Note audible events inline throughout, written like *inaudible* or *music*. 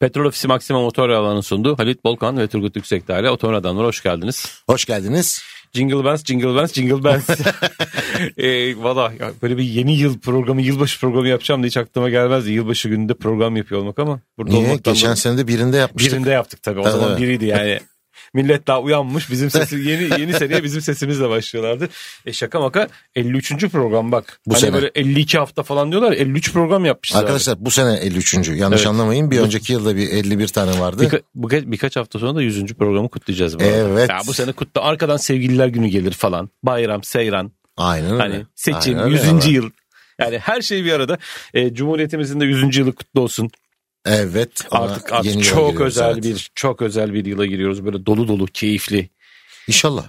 Petrol Ofisi Maxima Motor Yağları'nın sunduğu Halit Bolkan ve Turgut Yüksekdağ ile Otomobil Adamlar hoş geldiniz. Hoş geldiniz. Jingle Bells, Jingle Bells, Jingle Bells. *laughs* *laughs* e, Valla böyle bir yeni yıl programı, yılbaşı programı yapacağım da hiç aklıma gelmezdi. Yılbaşı gününde program yapıyor olmak ama. Burada Niye? Geçen sene de birinde yapmıştık. Birinde yaptık tabii. O Tabii, zaman biriydi yani. *laughs* Millet daha uyanmış. Bizim sesi *laughs* yeni yeni seneye bizim sesimizle başlıyorlardı. E şaka maka 53. program bak. Bu hani sene. böyle 52 hafta falan diyorlar. 53 program yapmışız. abi. Arkadaşlar bu sene 53. Yanlış Evet. anlamayın. Bir önceki yılda bir 51 tane vardı. Birka- birka- birkaç hafta sonra da 100. programı kutlayacağız. bu. Evet. Ya bu sene kutla. Arkadan sevgililer günü gelir falan. Bayram, seyran. Aynen öyle. Hani seçim, Aynen öyle 100. ama. yıl. Yani her şey bir arada. E, Cumhuriyetimizin de 100. yılı kutlu olsun. Evet. Artık artık yeni çok özel evet. bir çok özel bir yıla giriyoruz. Böyle dolu dolu, keyifli. İnşallah.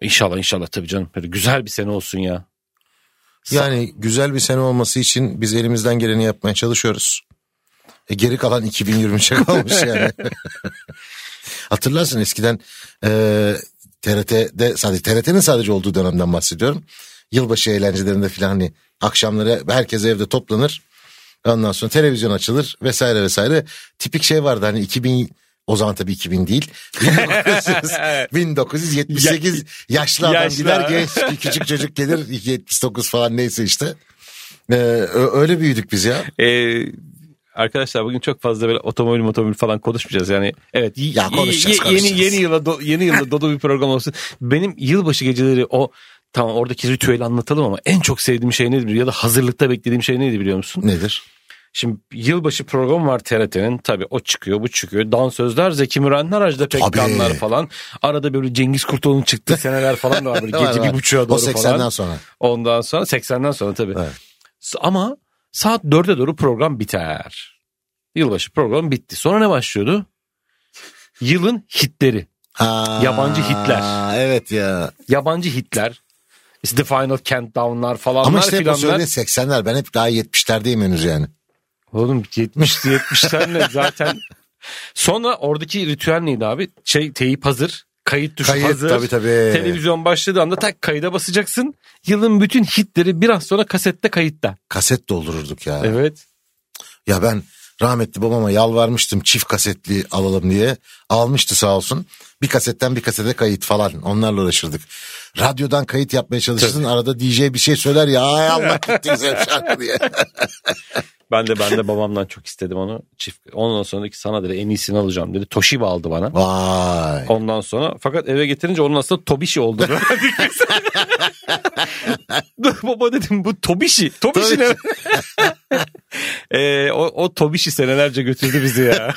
İnşallah inşallah tabii canım. Böyle güzel bir sene olsun ya. Yani güzel bir sene olması için biz elimizden geleni yapmaya çalışıyoruz. E, geri kalan 2023'e kalmış yani. *laughs* Hatırlarsın eskiden e, TRT'de sadece TRT'nin sadece olduğu dönemden bahsediyorum. Yılbaşı eğlencelerinde filan hani akşamları herkes evde toplanır. Ondan sonra televizyon açılır vesaire vesaire. Tipik şey vardı hani 2000 o zaman tabii 2000 değil. 1900, 1978 *laughs* yaşlı adam Yaşlı. gider genç küçük çocuk gelir 79 falan neyse işte. Ee, öyle büyüdük biz ya. Ee, arkadaşlar bugün çok fazla böyle otomobil motomobil falan konuşmayacağız. Yani evet Ya konuşacağız, konuşacağız. yeni yeni yıla do- yeni yılda dolu bir program olsun. Benim yılbaşı geceleri o tamam oradaki ritüeli anlatalım ama en çok sevdiğim şey nedir ya da hazırlıkta beklediğim şey neydi biliyor musun? Nedir? Şimdi yılbaşı programı var TRT'nin. Tabii o çıkıyor bu çıkıyor. Dansözler Zeki Mürenler Ajda Pekkanlar falan. Arada böyle Cengiz Kurtoğlu'nun çıktığı *laughs* seneler falan da var. Böyle gece bir buçuğa doğru O 80'den falan. sonra. Ondan sonra 80'den sonra tabii. Evet. Ama saat 4'e doğru program biter. Yılbaşı program bitti. Sonra ne başlıyordu? Yılın hitleri. Ha, Yabancı hitler. Evet ya. Yabancı hitler. İşte The Final Countdown'lar falanlar Ama işte filanlar. söyledi 80'ler. Ben hep daha 70'lerdeyim henüz yani. Oğlum 70 70'lerle zaten. Sonra oradaki ritüel neydi abi? Şey teyip hazır. Kayıt tuşu Kayıt hazır. tabii tabii. Televizyon başladığı anda tak kayıda basacaksın. Yılın bütün hitleri biraz sonra kasette kayıtta. Kaset doldururduk ya. Evet. Ya ben rahmetli babama yalvarmıştım çift kasetli alalım diye. Almıştı sağ olsun. Bir kasetten bir kasete kayıt falan onlarla uğraşırdık. Radyodan kayıt yapmaya çalışırsın arada DJ bir şey söyler ya ay Allah *laughs* gitti güzel şarkı diye. *laughs* Ben de ben de babamdan çok istedim onu. Çift. Ondan sonra dedi ki sana dedi en iyisini alacağım dedi. Toshiba aldı bana. Vay. Ondan sonra fakat eve getirince onun aslında Tobishi oldu. *laughs* Dur baba dedim bu Tobishi. Tobishi ne? *laughs* Ee, o, o Tobishi senelerce götürdü bizi ya.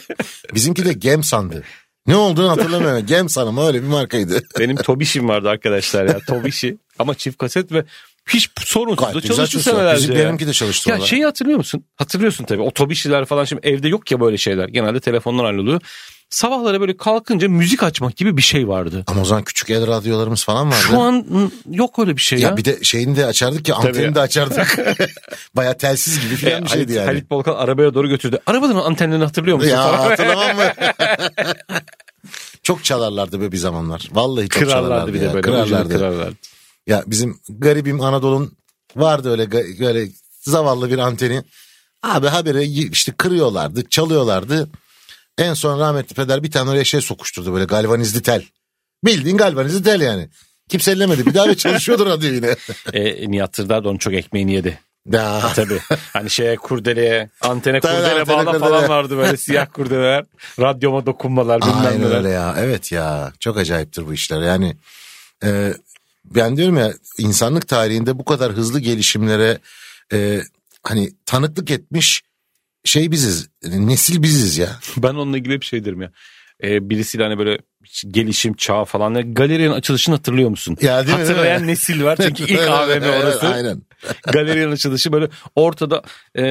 *laughs* Bizimki de Gem sandı. Ne olduğunu hatırlamıyorum. Gem sanımı öyle bir markaydı. Benim Tobishi'm vardı arkadaşlar ya. *laughs* Tobishi. Ama çift kaset ve hiç sorunsuz da çalıştı çalışıyor. senelerce ya. benimki de çalıştı. Ya valla. şeyi hatırlıyor musun? Hatırlıyorsun tabii. O Tobishi'ler falan şimdi evde yok ya böyle şeyler. Genelde telefonlar halloluyor. Sabahları böyle kalkınca müzik açmak gibi bir şey vardı. Ama o zaman küçük el radyolarımız falan vardı. Şu an yok öyle bir şey ya. ya bir de şeyini de açardık ya antenini de açardık. *laughs* Baya telsiz gibi E, falan bir şeydi Halit, yani. Halit Bolkan arabaya doğru götürdü. Arabanın antenlerini hatırlıyor musun? Ya falan. *laughs* hatırlamam mı? *laughs* çok çalarlardı be bir zamanlar. Vallahi çok Kırarlardı çalarlardı bir de ya. böyle. Kırarlardı. Kırarlardı. Ya bizim garibim Anadolu'nun vardı öyle böyle zavallı bir anteni. Abi habire y- işte kırıyorlardı, çalıyorlardı. En son rahmetli peder bir tane oraya şey sokuşturdu böyle galvanizli tel. Bildiğin galvanizli tel yani. Kimse ellemedi. Bir daha ve çalışıyordu radyo yine. *laughs* E, Nihat da onun çok ekmeğini yedi. Ya. Tabii. Hani şeye kurdeleye, antene *laughs* Tabii, kurdele antene bağla kurdele. falan vardı böyle siyah kurdeleler. Radyoma dokunmalar bilmem Aynen neler. öyle ya. Evet ya. Çok acayiptir bu işler. Yani e, ben diyorum ya insanlık tarihinde bu kadar hızlı gelişimlere e, hani tanıklık etmiş şey biziz. Nesil biziz ya. *laughs* Ben onunla ilgili bir şey derim ya. E, birisiyle hani böyle gelişim çağı falan. Galerinin açılışını hatırlıyor musun? Ya değil değil mi? Hatırlayan nesil var çünkü ilk *laughs* AVM orası. Aynen. *laughs* Galerinin açılışı böyle ortada e,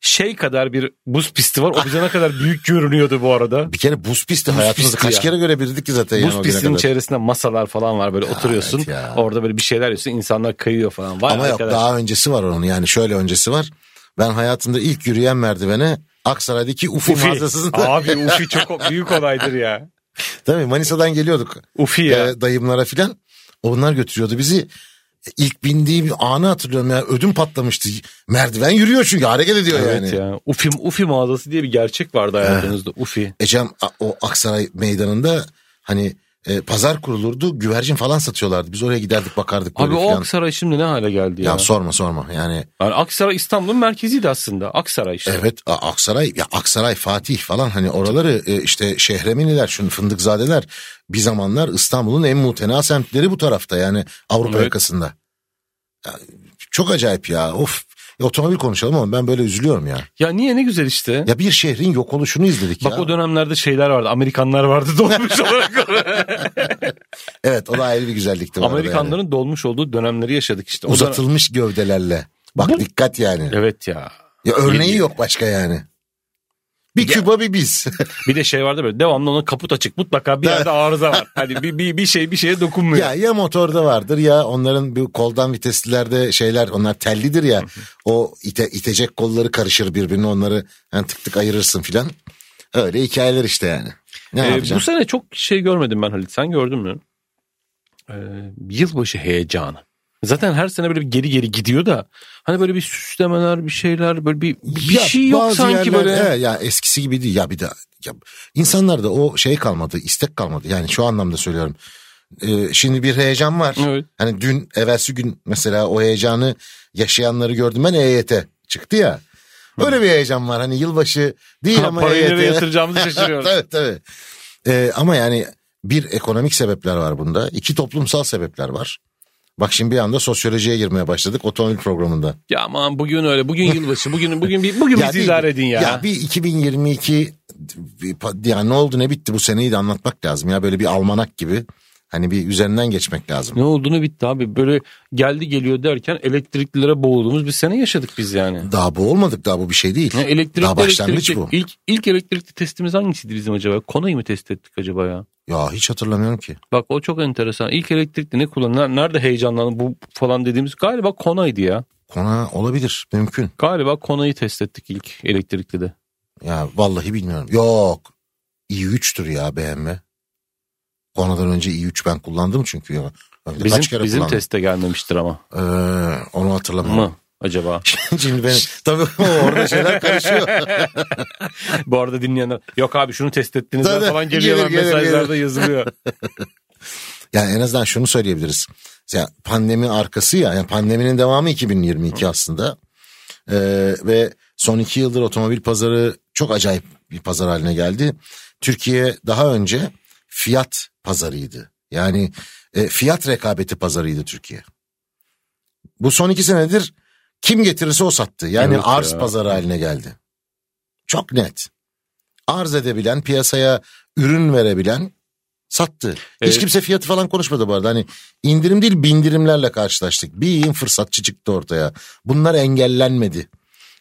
şey kadar bir buz pisti var. O bize ne kadar büyük görünüyordu bu arada. Bir kere buz pisti Buz hayatımızda pisti kaç ya. kere görebildik ki zaten. yani Buz güne pistinin kadar. içerisinde masalar falan var böyle oturuyorsun. evet ya. Orada böyle bir şeyler yiyorsun. insanlar kayıyor falan. Vay Ama yok arkadaş. daha öncesi var onun yani şöyle öncesi var. Ben hayatımda ilk yürüyen merdivene Aksaray'daki Ufi, Ufi. mağazasında. Abi Ufi *laughs* çok büyük olaydır ya. Tabii Manisa'dan geliyorduk. Ufi ya. e, dayımlara filan. Onlar götürüyordu bizi. ilk bindiğim anı hatırlıyorum ya ödüm patlamıştı. Merdiven yürüyor çünkü hareket ediyor Evet yani. ya. Ufi, Ufi mağazası diye bir gerçek vardı hayatınızda. Ufi. Ecem o Aksaray meydanında hani e, pazar kurulurdu güvercin falan satıyorlardı. Biz oraya giderdik bakardık böyle Abi o falan. Aksaray şimdi ne hale geldi ya? Ya sorma sorma yani Yani Aksaray İstanbul'un merkeziydi aslında. Aksaray işte. evet Aksaray ya Aksaray Fatih falan hani oraları e, işte Şehreminiler şunu Fındıkzadeler bir zamanlar İstanbul'un en mutena semtleri bu tarafta yani Avrupa Evet. yakasında. Ya, çok acayip ya of. Ya, otomobil konuşalım ama ben böyle üzülüyorum ya. Ya niye ne güzel işte. Ya bir şehrin yok oluşunu izledik Bak ya. o dönemlerde şeyler vardı. Amerikanlar vardı *laughs* dolmuş olarak. *laughs* Evet o da ayrı bir güzellikti. Amerikanların dolmuş olduğu dönemleri yaşadık işte. yani. O Uzatılmış gövdelerle. Bak Bu- dikkat yani. Evet ya. Ya örneği yok başka yani. Bir Küba bir biz. *laughs* Bir de şey vardı böyle devamlı onun kaput açık. Mutlaka bir yerde arıza var. Hani bir, bir, bir şey bir şeye dokunmuyor. ya ya motorda vardır ya onların bir koldan viteslilerde şeyler onlar tellidir ya. o ite, itecek kolları karışır birbirine onları yani tık tık ayırırsın filan. Öyle hikayeler işte yani. Ne Ee, bu sene çok şey görmedim ben Halit. Sen gördün mü? Ee, yılbaşı heyecanı. Zaten her sene böyle bir geri geri gidiyor da hani böyle bir süslemeler bir şeyler böyle bir, bir Ya şey yok sanki yerler- böyle. evet, ya eskisi gibi değil ya bir de ya, insanlarda o şey kalmadı istek kalmadı yani şu anlamda söylüyorum. Ee, şimdi bir heyecan var. Evet. Hani dün evvelsi gün mesela o heyecanı yaşayanları gördüm ben EYT çıktı ya. Böyle bir heyecan var hani yılbaşı değil Ha, ama parayı EYT. nereye yatıracağımızı *laughs* şaşırıyoruz. tabii tabii. Ee, ama yani bir ekonomik sebepler var bunda. iki toplumsal sebepler var. Bak şimdi bir anda sosyolojiye girmeye başladık otomobil programında. Ya aman bugün öyle bugün yılbaşı bugün bugün bir bugün *laughs* bizi bir- idare edin ya. Ya bir 2022 bir, ne oldu ne bitti bu seneyi de anlatmak lazım ya böyle bir almanak gibi. Hani bir üzerinden geçmek lazım. Ne olduğunu bitti abi. Böyle geldi geliyor derken elektriklilere boğulduğumuz bir sene yaşadık biz yani. Daha bu olmadık daha bu bir şey değil. Ne elektrikli, Daha başlangıç elektrikli- bu. İlk, ilk elektrikli testimiz hangisiydi bizim acaba? Konayı mı test ettik acaba ya? Ya hiç hatırlamıyorum ki. Bak o çok enteresan. İlk elektrikli ne kullanır? Nerede heyecanlandı bu falan dediğimiz galiba Konay'dı ya. Kona olabilir mümkün. Galiba Konay'ı test ettik ilk elektrikli de. Ya vallahi bilmiyorum. Yok. i3'tür ya BMW. Kona'dan önce i3 ben kullandım çünkü ya. Bizim, kaç kere bizim kullandım. teste gelmemiştir ama. Ee, onu hatırlamıyorum. Mı acaba? *laughs* Şimdi ben tabii *laughs* orada şeyler karışıyor. *laughs* bu arada dinleyenler yok abi şunu test ettiniz Tabii, falan geliyor gelir, gelir, mesajlarda yazılıyor. Yani en azından şunu söyleyebiliriz. Ya pandemi arkası ya, yani pandeminin devamı 2022 aslında. Ee, ve son iki yıldır otomobil pazarı çok acayip bir pazar haline geldi. Türkiye daha önce fiyat pazarıydı. Yani e, fiyat rekabeti pazarıydı Türkiye. Bu son iki senedir kim getirirse o sattı. Yani Evet arz ya. pazarı haline geldi. Çok net. Arz edebilen, piyasaya ürün verebilen sattı. Hiç Evet. kimse fiyatı falan konuşmadı bu arada. Hani indirim değil bindirimlerle karşılaştık. Bir yığın fırsatçı çıktı ortaya. Bunlar engellenmedi.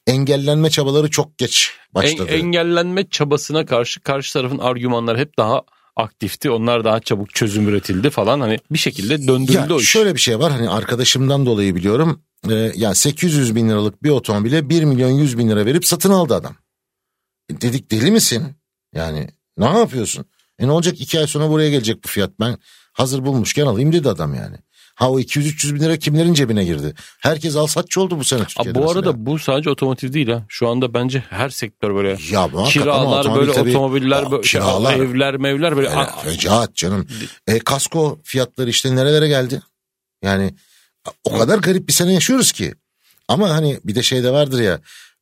Engellenme çabaları çok geç başladı. En- engellenme çabasına karşı karşı tarafın argümanları hep daha aktifti. Onlar daha çabuk çözüm üretildi falan. Hani bir şekilde döndürüldü ya o iş. şöyle bir şey var hani arkadaşımdan dolayı biliyorum. Ee, yani 800 bin liralık bir otomobile 1 milyon 100 bin lira verip satın aldı adam. E dedik deli misin? Yani ne yapıyorsun? E ne olacak iki ay sonra buraya gelecek bu fiyat ben hazır bulmuşken alayım dedi adam yani. Ha o 200-300 bin lira kimlerin cebine girdi? Herkes alsatçı oldu bu sene Türkiye'de. bu mesela. arada bu sadece otomotiv değil ha. Şu anda bence her sektör böyle ya muhakkak kiralar böyle tabii- otomobiller Ya böyle şey, kiralar. evler mevler böyle A- fecaat canım. E, kasko fiyatları işte nerelere geldi? Yani o kadar garip bir sene yaşıyoruz ki. Ama hani bir de şey de vardır ya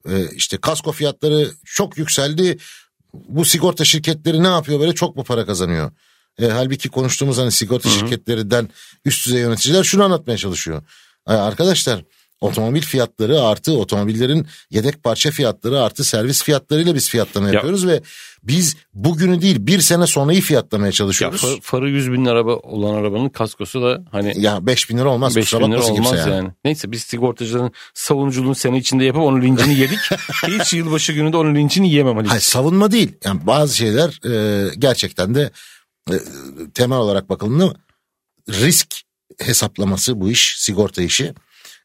e, işte kasko fiyatları çok yükseldi. Bu sigorta şirketleri ne yapıyor böyle çok mu para kazanıyor? E, halbuki konuştuğumuz hani sigorta şirketlerinden üst düzey yöneticiler şunu anlatmaya çalışıyor. Ay, arkadaşlar otomobil fiyatları artı otomobillerin yedek parça fiyatları artı servis fiyatlarıyla biz fiyatlama Ya- yapıyoruz ve biz bugünü değil bir sene sonrayı fiyatlamaya ya çalışıyoruz. fa- farı 100 bin araba olan arabanın kaskosu da hani Ya 5 bin lira olmaz 5 kusura bin lira olmaz yani. yani. Neyse biz sigortacıların savunuculuğunu sene içinde yapıp onun lincini yedik. *laughs* Hiç yılbaşı günü de onun lincini yiyemem Ali. Hayır savunma değil. Yani bazı şeyler e, gerçekten de e, temel olarak bakıldığında risk hesaplaması bu iş sigorta işi.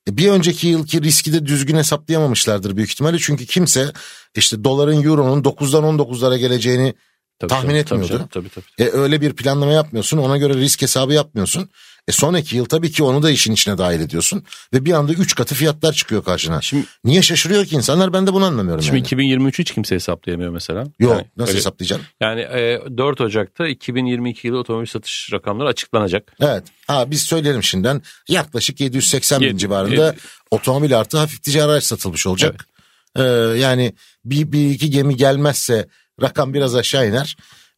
E, Bir önceki yılki riski de düzgün hesaplayamamışlardır büyük ihtimalle. Çünkü kimse işte doların euronun 9'dan 19'lara geleceğini Tabii tahmin canım, etmiyordu. Tabii, canım, tabii, tabii. E, öyle bir planlama yapmıyorsun. Ona göre risk hesabı yapmıyorsun. E sonraki yıl tabii ki onu da işin içine dahil ediyorsun. Ve bir anda üç katı fiyatlar çıkıyor karşına. Şimdi- Niye şaşırıyor ki insanlar? Ben de bunu anlamıyorum Şimdi yani. 2023'ü hiç kimse hesaplayamıyor mesela. Yok Yani nasıl öyle- hesaplayacaksın? Yani e, 4 Ocak'ta 2022 yılı otomobil satış rakamları açıklanacak. Evet. Ha biz söyleyelim şimdiden yaklaşık 780 bin Yedi- civarında yedi- otomobil artı hafif ticari araç satılmış olacak. Ee, yani bir, bir iki gemi gelmezse rakam biraz aşağı iner.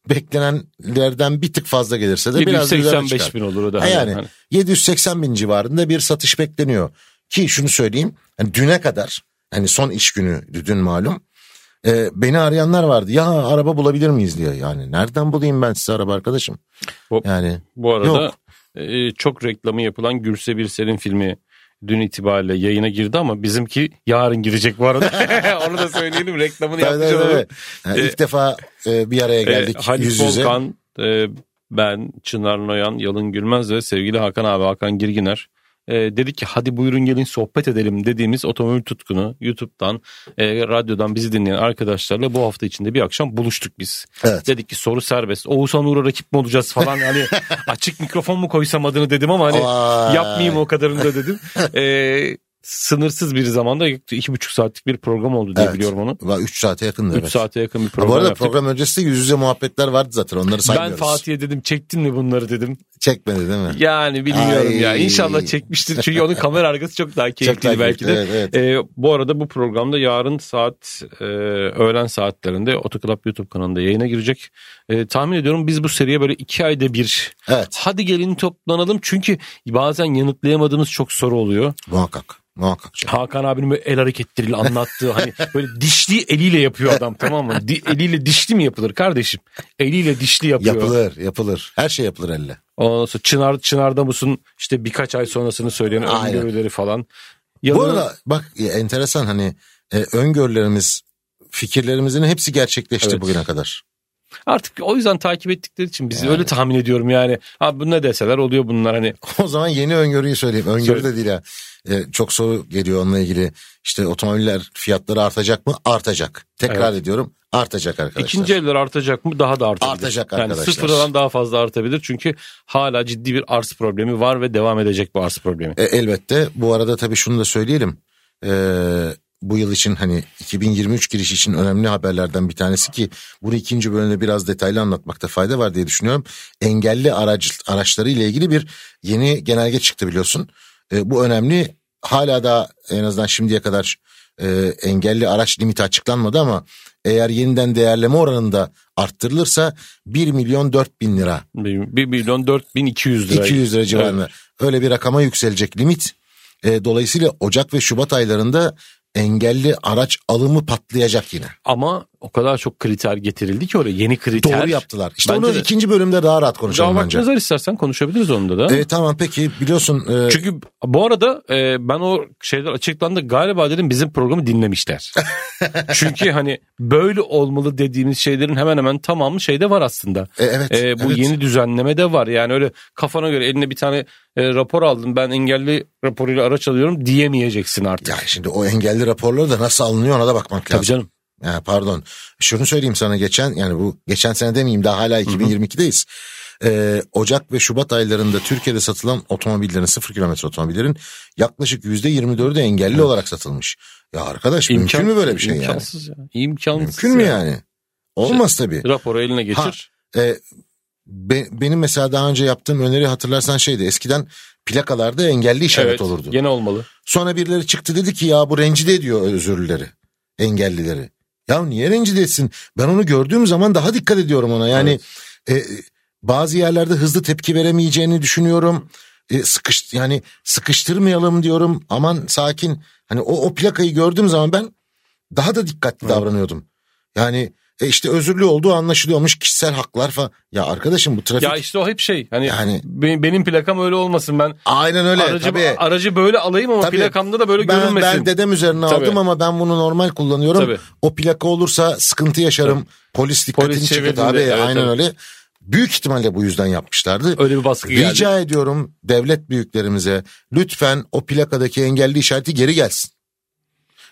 Beklenenlerden bir tık fazla gelirse de biraz üzerine 785 çıkar. bin olur o da. Ha yani hani. 780 bin civarında bir satış bekleniyor. Ki şunu söyleyeyim hani düne kadar hani son iş günü dün malum e, beni arayanlar vardı ya araba bulabilir miyiz diye yani nereden bulayım ben size araba arkadaşım yani Bu arada Yok. e, çok reklamı yapılan Gürse Birsel'in filmi dün itibariyle yayına girdi ama bizimki yarın girecek bu arada. *laughs* Onu da söyleyelim reklamını yapmış olalım. Yani ilk defa e, bir araya geldik E, Halit yüz yüze. Volkan, e, ben, Çınar Noyan, Yalın Gülmez ve sevgili Hakan abi Hakan Girginer. E, dedik ki hadi buyurun gelin sohbet edelim dediğimiz otomobil tutkunu YouTube'dan, e, radyodan bizi dinleyen arkadaşlarla bu hafta içinde bir akşam buluştuk biz. Evet. Dedik ki soru serbest. Oğuzhan Uğur'a rakip mi olacağız falan hani *laughs* açık mikrofon mu koysam adını dedim ama hani Vay. yapmayayım o kadarını da dedim. *laughs* E, sınırsız bir zamanda iki buçuk saatlik bir program oldu diye Evet. biliyorum onu. Va 3 saate yakındı 3 evet. saate yakın bir Ha, program bu arada yaptık. program öncesi yüz yüze muhabbetler vardı zaten onları Ben saymıyoruz. Fatih'e dedim çektin mi bunları dedim. Çekmedi değil mi? Yani bilmiyorum Ay. ya. İnşallah çekmiştir. Çünkü onun kamera arkası çok daha keyifli daha belki de. keyifli, evet, Ee, bu arada bu programda yarın saat e, öğlen saatlerinde Otoclub YouTube kanalında yayına girecek. E, tahmin ediyorum biz bu seriye böyle iki ayda bir Evet hadi gelin toplanalım. Çünkü bazen yanıtlayamadığımız çok soru oluyor. muhakkak muhakkak. canım. Hakan abinin böyle el hareketleriyle anlattığı hani böyle dişli eliyle yapıyor adam tamam mı? Di- eliyle dişli mi yapılır kardeşim? Eliyle dişli yapıyor. Yapılır yapılır her şey yapılır elle. Ondan sonra Çınar, Çınar'da mısın işte birkaç ay sonrasını söyleyen Aynen. öngörüleri falan. Bu Yanına- arada bak ya, enteresan hani e, öngörülerimiz fikirlerimizin hepsi gerçekleşti Evet. bugüne kadar. Artık o yüzden takip ettikleri için biz Yani. öyle tahmin ediyorum yani. Abi bu ne deseler oluyor bunlar hani. *laughs* O zaman yeni öngörüyü söyleyeyim. Öngörü de değil ya. E, çok soru geliyor onunla ilgili. İşte otomobiller fiyatları artacak mı? Artacak. Tekrar Evet. ediyorum. Artacak arkadaşlar. İkinci eller artacak mı? Daha da artabilir. Artacak yani arkadaşlar. sıfırdan daha fazla artabilir. Çünkü hala ciddi bir arz problemi var ve devam edecek bu arz problemi. E, elbette. Bu arada tabii şunu da söyleyelim. E, bu yıl için hani 2023 giriş için önemli haberlerden bir tanesi ki bunu ikinci bölümde biraz detaylı anlatmakta fayda var diye düşünüyorum. Engelli araç araçları ile ilgili bir yeni genelge çıktı biliyorsun. E, bu önemli. Hala da en azından şimdiye kadar e, engelli araç limiti açıklanmadı ama eğer yeniden değerleme oranında arttırılırsa 1 milyon 4 bin lira 1 milyon 4200 lira. 200 lira civarında. Öyle bir rakama yükselecek limit. E, dolayısıyla Ocak ve Şubat aylarında engelli araç alımı patlayacak yine. Ama o kadar çok kriter getirildi ki oraya yeni kriter. Doğru yaptılar. İşte Bence onu de. ikinci bölümde daha rahat konuşalım Daha bence. var istersen konuşabiliriz onda da. E, tamam peki biliyorsun e, Çünkü bu arada e, ben o şeyler açıklandı galiba dedim bizim programı dinlemişler. *laughs* Çünkü hani böyle olmalı dediğimiz şeylerin hemen hemen tamamı şeyde var aslında. e, evet, E, bu evet. yeni düzenleme de var. Yani öyle kafana göre eline bir tane e, rapor aldım ben engelli raporuyla araç alıyorum diyemeyeceksin artık. Ya şimdi o engelli raporları da nasıl alınıyor ona da bakmak Tabii lazım. canım. Ya, pardon. Şunu söyleyeyim sana geçen yani bu geçen sene demeyeyim daha hala 2022'deyiz. Ee, Ocak ve Şubat aylarında Türkiye'de satılan otomobillerin sıfır kilometre otomobillerin yaklaşık yüzde 24'ü engelli olarak satılmış. Ya arkadaş mümkün mü böyle bir şey yani? İmkansız ya. İmkansız. Mümkün mü yani? Olmaz tabii. Raporu eline geçir. E, be- benim mesela daha önce yaptığım öneri hatırlarsan şeydi. Eskiden plakalarda engelli işaret evet. olurdu. Gene olmalı. Sonra birileri çıktı dedi ki ya bu rencide ediyor özürlüleri, engellileri. Ya niye rencide etsin? Ben onu gördüğüm zaman daha dikkat ediyorum ona. Yani e, bazı yerlerde hızlı tepki veremeyeceğini düşünüyorum. E, sıkış yani sıkıştırmayalım diyorum. Aman sakin. Hani o o plakayı gördüğüm zaman ben daha da dikkatli davranıyordum. Yani e işte özürlü olduğu anlaşılıyormuş kişisel haklar falan. Ya arkadaşım bu trafik Ya işte o hep şey. Hani Yani- be- benim plakam öyle olmasın ben. aynen öyle aracı, tabii. aracı böyle alayım ama Tabii. plakamda da böyle ben, görünmesin. ben dedem üzerine Tabii. aldım ama ben bunu normal kullanıyorum. Tabii. O plaka olursa sıkıntı yaşarım. Polis dikkatini Polis çeker. Abi evet, aynen evet. öyle. Büyük ihtimalle bu yüzden yapmışlardı. Öyle bir baskı geldi. Rica ediyorum devlet büyüklerimize lütfen o plakadaki engelli işareti geri gelsin.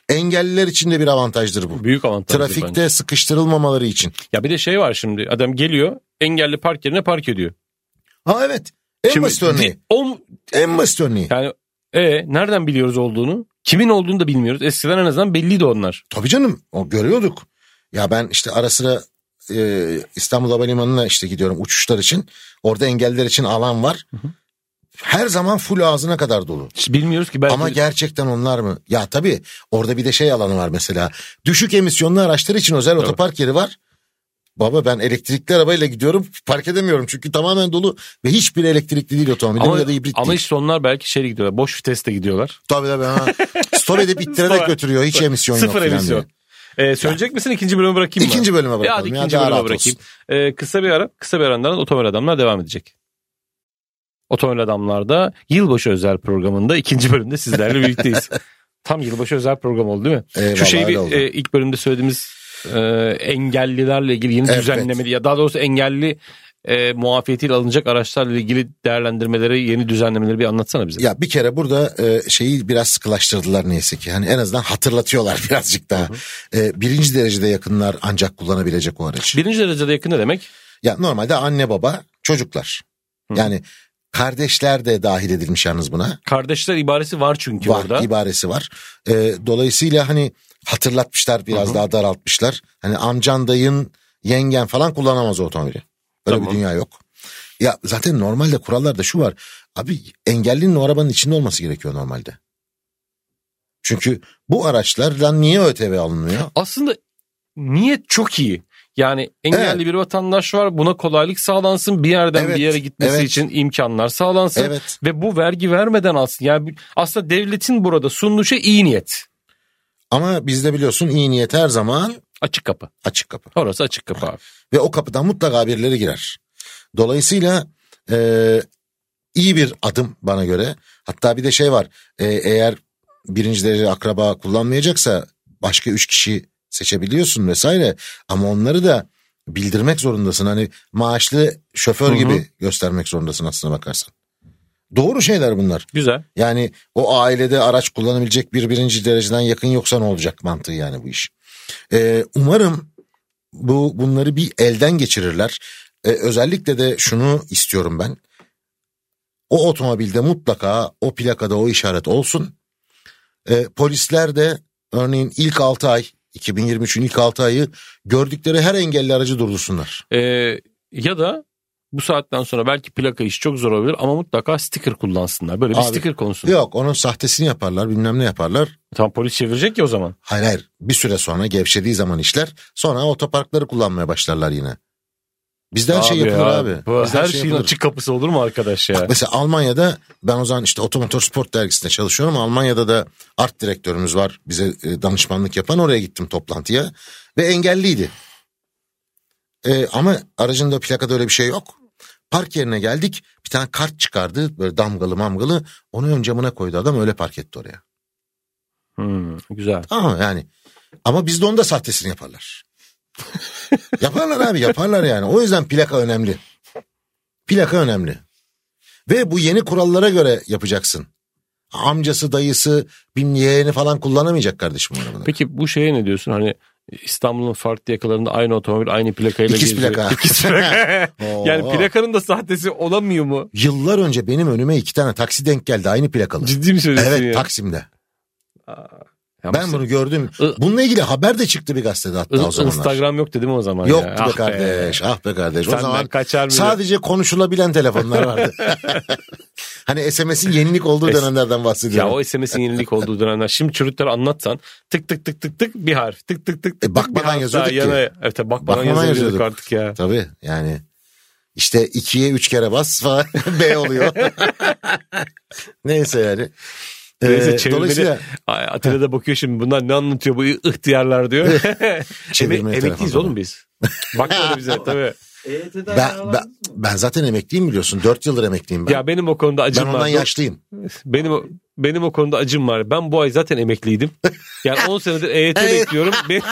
Engelliler için de bir avantajdır bu. Büyük avantaj. Trafikte bence. sıkıştırılmamaları için. Ya bir de şey var şimdi. Adam geliyor engelli park yerine park ediyor. Ha evet. En Şimdi basit örneği. di- o, En basit örneği. yani e, nereden biliyoruz olduğunu? Kimin olduğunu da bilmiyoruz. Eskiden en azından belliydi onlar. Tabii canım o görüyorduk. Ya ben işte ara sıra e, İstanbul Havalimanı'na işte gidiyorum uçuşlar için. Orada engelliler için alan var. Her zaman full ağzına kadar dolu. Hiç bilmiyoruz ki belki. Ama gerçekten onlar mı? Ya tabii orada bir de şey alanı var mesela. Düşük emisyonlu araçlar için özel otopark yeri var. Baba ben elektrikli arabayla gidiyorum park edemiyorum çünkü tamamen dolu ve hiçbir elektrikli değil otomobilim ama, ya da hibrit ama değil. işte onlar belki şey gidiyorlar. Boş viteste gidiyorlar. Tabii tabii ha. Stop edip ittirerek götürüyor hiç emisyon yok. Sıfır emisyon. Ee, söyleyecek misin ikinci bölümü bırakayım mı? İkinci bölüme Ya bırakalım. ya, ikinci daha bölüme rahat bırakayım. olsun. Ee, kısa bir ara, kısa bir arandan Otomobil Adamlar devam edecek. Otomobil Adamlar'da yılbaşı özel programında ikinci bölümde sizlerle birlikteyiz. *laughs* Tam yılbaşı özel program oldu değil mi? Eyvallah, Şu şeyi bir, e, ilk bölümde söylediğimiz e, engellilerle ilgili yeni Evet. düzenlemeleri ya daha doğrusu engelli e, muafiyetiyle alınacak araçlarla ilgili değerlendirmeleri, yeni düzenlemeleri bir anlatsana bize. Ya bir kere burada e, şeyi biraz sıkılaştırdılar neyse ki. Hani en azından hatırlatıyorlar *laughs* birazcık daha. E, birinci derecede yakınlar ancak kullanabilecek o aracı. Birinci derecede yakın ne demek? Ya normalde anne baba çocuklar. Yani kardeşler de dahil edilmiş yalnız buna. Kardeşler ibaresi var çünkü var orada. ibaresi var. E, dolayısıyla hani hatırlatmışlar biraz daha daraltmışlar. Hani amcan dayın yengen falan kullanamaz o otomobili. Öyle Tamam. bir dünya yok. Ya zaten normalde kurallarda şu var. Abi engellinin o arabanın içinde olması gerekiyor normalde. Çünkü bu araçlardan niye ÖTV alınmıyor? aslında niyet çok iyi. Yani engelli Evet. bir vatandaş var buna kolaylık sağlansın bir yerden Evet, bir yere gitmesi evet. için imkanlar sağlansın Evet. ve bu vergi vermeden alsın. Yani aslında devletin burada sunduğu şey iyi niyet. Ama bizde biliyorsun iyi niyet her zaman Açık kapı. açık kapı. Orası açık kapı abi. *laughs* Ve o kapıdan mutlaka birileri girer. Dolayısıyla e, iyi bir adım bana göre. Hatta bir de şey var. E, eğer birinci derece akraba kullanmayacaksa başka üç kişi seçebiliyorsun vesaire. Ama onları da bildirmek zorundasın. Hani maaşlı şoför Hı hı. gibi göstermek zorundasın aslına bakarsan. Doğru şeyler bunlar. Güzel. Yani o ailede araç kullanabilecek bir birinci dereceden yakın yoksa ne olacak mantığı yani bu iş. Ee, umarım bu bunları bir elden geçirirler. Ee, özellikle de şunu istiyorum ben. O otomobilde mutlaka o plakada o işaret olsun. Ee, polisler de örneğin ilk 6 ay 2023'ün ilk 6 ayı gördükleri her engelli aracı durdursunlar. Ee, ya da bu saatten sonra belki plaka iş çok zor olabilir ama mutlaka sticker kullansınlar. Böyle bir Abi, sticker konsun. Yok onun sahtesini yaparlar bilmem ne yaparlar. Tam polis çevirecek ya o zaman. Hayır hayır bir süre sonra gevşediği zaman işler sonra otoparkları kullanmaya başlarlar yine. Bizde her şey Abi yapılır ya, abi. bu Bizde her şey şeyin yapılır. açık kapısı olur mu arkadaş ya? Mesela Almanya'da ben o zaman işte Otomotor Sport dergisinde çalışıyorum. Almanya'da da art direktörümüz var bize e, danışmanlık yapan oraya gittim toplantıya ve engelliydi. E, ama aracında plakada öyle bir şey yok. Park yerine geldik bir tane kart çıkardı böyle damgalı mamgalı onu ön camına koydu adam öyle park etti oraya. Hmm, güzel. Tamam yani. Ama bizde onu da sahtesini yaparlar. *laughs* yaparlar abi yaparlar yani. O yüzden plaka önemli. Plaka önemli. Ve bu yeni kurallara göre yapacaksın. Amcası, dayısı, bin yeğeni falan kullanamayacak kardeşim arabaları. Peki bu şeye ne diyorsun? Hani İstanbul'un farklı yakalarında aynı otomobil aynı plakayla İkiz geziyor. plaka. İkiz plaka. *laughs* *laughs* Yani plakanın da sahtesi olamıyor mu? Yıllar önce benim önüme iki tane taksi denk geldi aynı plakalı. Ciddi mi söylüyorsun Evet ya? Taksim'de. Ya Ben bu- bunu gördüm. Bununla ilgili haber de çıktı bir gazetede hatta o zamanlar. Instagram yok dedim o zaman Yok ya. be Ah kardeş, ah be kardeş. O Senden zaman kaçar mı? sadece konuşulabilen telefonlar vardı. *laughs* hani SMS'in yenilik olduğu dönemlerden Ya bahsediyorum. o SMS'in yenilik olduğu dönemler. Şimdi çocuklara anlatsan tık tık tık tık tık bir harf. Tık tık tık tık E, bakmadan yazıyorduk ki. yana- Evet bakmadan, Bakmadan yazıyorduk yazıyorduk. artık ya. Tabii yani işte ikiye üç kere bas falan *laughs* B oluyor. *laughs* Neyse yani. Ee, Neyse, çevirmeli- dolayısıyla Ay, Atilla bakıyor şimdi bunlar ne anlatıyor bu ihtiyarlar diyor. *laughs* Çevirmeye Eme- emekliyiz oğlum biz. Bakma öyle bize *laughs* tabii. Ben, ben, ben zaten emekliyim biliyorsun. Dört yıldır emekliyim ben. Ya benim o konuda ben acım ondan var. yaşlıyım. Benim o- benim o konuda acım var. Ben bu ay zaten emekliydim. Yani 10 senedir EYT bekliyorum. Benim,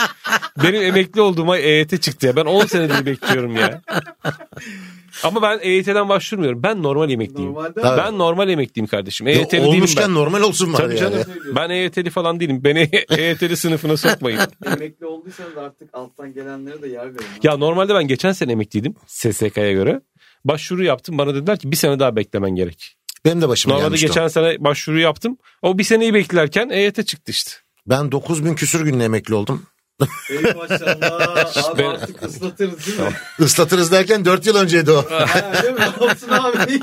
benim emekli olduğum ay EYT çıktı ya. Ben 10 senedir bekliyorum ya. *laughs* Ama ben EYT'den başvurmuyorum. Ben normal emekliyim. Normalde Tabii. Ben normal emekliyim kardeşim. Ya EYT'li değilim olmuşken ben. normal olsun bari Tabii yani. canım. Ben EYT'li falan değilim. Beni *laughs* EYT'li sınıfına sokmayın. emekli olduysanız artık alttan gelenlere de yer verin. Ya normalde ben geçen sene emekliydim SSK'ya göre. Başvuru yaptım. Bana dediler ki bir sene daha beklemen gerek. Benim de başıma Normalde gelmişti o. geçen sene başvuru yaptım. O bir seneyi beklerken EYT çıktı işte. Ben 9000 küsür günle emekli oldum. Ey maşallah. Abi Ben- artık ıslatırız değil mi? Islatırız derken 4 yıl önceydi o. ha, değil mi? Olsun abi.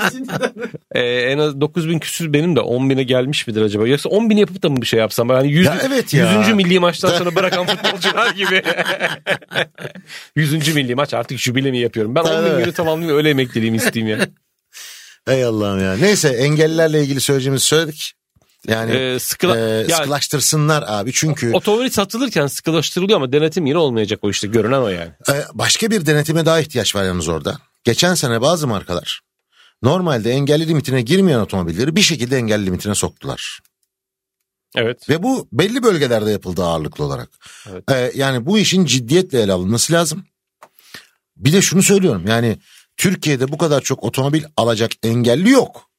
Ee, en az 9 bin küsür benim de 10 bine gelmiş midir acaba? Yoksa 10 bin yapıp da mı bir şey yapsam? Yani 100, Ya evet ya. 100. milli maçtan sonra *laughs* bırakan futbolcular gibi. *laughs* 100. milli maç artık jübile mi yapıyorum? Ben 10 bin günü tamamlayayım öyle emekliliğimi isteyeyim ya. Ey Allah'ım ya. Neyse engellilerle ilgili söyleyeceğimizi söyledik. Yani Ee, sıkıla, e, sıkılaştırsınlar abi çünkü otomobil satılırken sıkılaştırılıyor ama denetim yine olmayacak o işte. Görünen o yani. e, başka bir denetime daha ihtiyaç var yalnız orada. Geçen sene bazı markalar normalde engelli limitine girmeyen otomobilleri bir şekilde engelli limitine soktular. Evet. Ve bu belli bölgelerde yapıldı ağırlıklı olarak. Evet. Ee, yani bu işin ciddiyetle ele alınması lazım. Bir de şunu söylüyorum yani Türkiye'de bu kadar çok otomobil alacak engelli yok.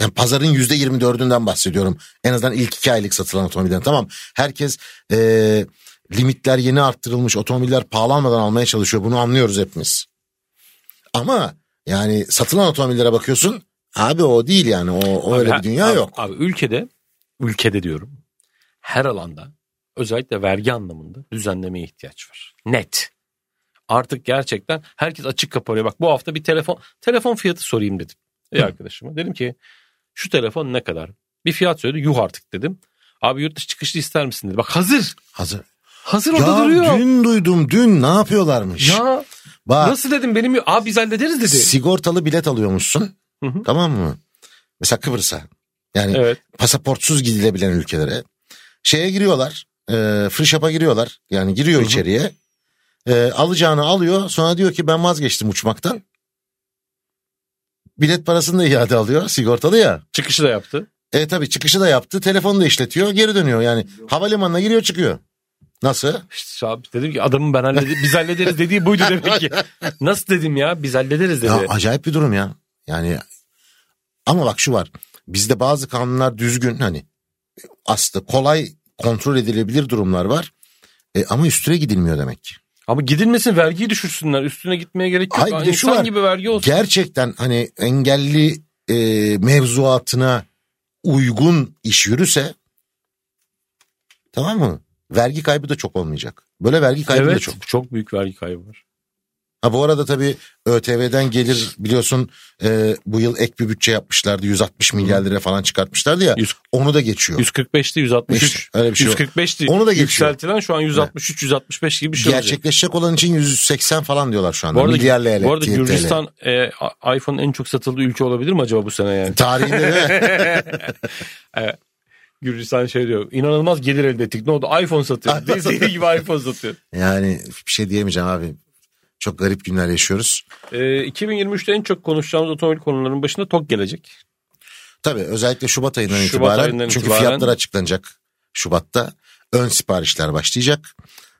Yani pazarın yüzde yirmi dördünden bahsediyorum. En azından ilk iki aylık satılan otomobilden. Tamam herkes ee, limitler yeni arttırılmış otomobiller pahalanmadan almaya çalışıyor. Bunu anlıyoruz hepimiz. Ama yani satılan otomobillere bakıyorsun abi o değil yani o, o öyle Abi, bir dünya abi, yok. Abi ülkede, ülkede diyorum her alanda özellikle vergi anlamında düzenlemeye ihtiyaç var. Net. Artık gerçekten herkes açık kapanıyor. Bak bu hafta bir telefon telefon fiyatı sorayım dedim. Bir arkadaşıma. Dedim ki şu telefon ne kadar? Bir fiyat söyledi. Yuh artık dedim. Abi yurt dışı çıkışlı ister misin dedi. Bak hazır. Hazır. Hazır orada Ya duruyor. dün duydum dün ne yapıyorlarmış? Ya Bak nasıl dedim benim abi biz hallederiz dedi. sigortalı bilet alıyormuşsun. Hı hı. Tamam mı? Mesela Kıbrıs'a. Yani Evet. pasaportsuz gidilebilen ülkelere. Şeye giriyorlar. E, free shop'a giriyorlar. Yani giriyor Hı hı. içeriye. E, alacağını alıyor. Sonra diyor ki ben vazgeçtim uçmaktan. Bilet parasını da iade alıyor. Sigortalı ya. Çıkışı da yaptı. E tabii çıkışı da yaptı. Telefonu da işletiyor. Geri dönüyor. Yani havalimanına giriyor çıkıyor. Nasıl? İşte abi dedim ki adamın ben hallede biz hallederiz dediği buydu demek ki. *laughs* Nasıl dedim ya biz hallederiz dedi. Ya acayip bir durum ya. Yani ama bak şu var. Bizde bazı kanunlar düzgün hani aslında kolay kontrol edilebilir durumlar var. E, ama üstüne gidilmiyor demek ki. Ama gidilmesin vergiyi düşürsünler. Üstüne gitmeye gerek yok. Hayır, İnsan var. gibi vergi olsun. Gerçekten hani engelli e, mevzuatına uygun iş yürüse tamam mı? Vergi kaybı da çok olmayacak. Böyle vergi kaybı da evet çok. çok. büyük vergi kaybı var. Ha bu arada tabii ÖTV'den gelir biliyorsun e, bu yıl ek bir bütçe yapmışlardı. 160 milyar lira falan çıkartmışlardı ya. Yüz- Onu da geçiyor. 145'ti 163. İşte öyle bir şey yok. 145'ti. Onu da geçiyor. Yükseltilen şu an 163 165 gibi bir şey olacak. Gerçekleşecek olan için 180 falan diyorlar şu anda. Bu arada, Milyar TL. bu arada. Gürcistan e, iPhone'un en çok satıldığı ülke olabilir mi acaba bu sene yani? Tarihinde de *laughs* Gürcistan şey diyor. İnanılmaz gelir elde ettik. Ne oldu? iPhone satıyor. *laughs* Dediği gibi iPhone satıyor. yani bir şey diyemeyeceğim abi. Çok garip günler yaşıyoruz. E, 2023'te en çok konuşacağımız otomobil konularının başında TOG gelecek. Tabii özellikle Şubat ayından Şubat itibaren ayından çünkü itibaren- fiyatlar açıklanacak Şubat'ta. Ön siparişler başlayacak.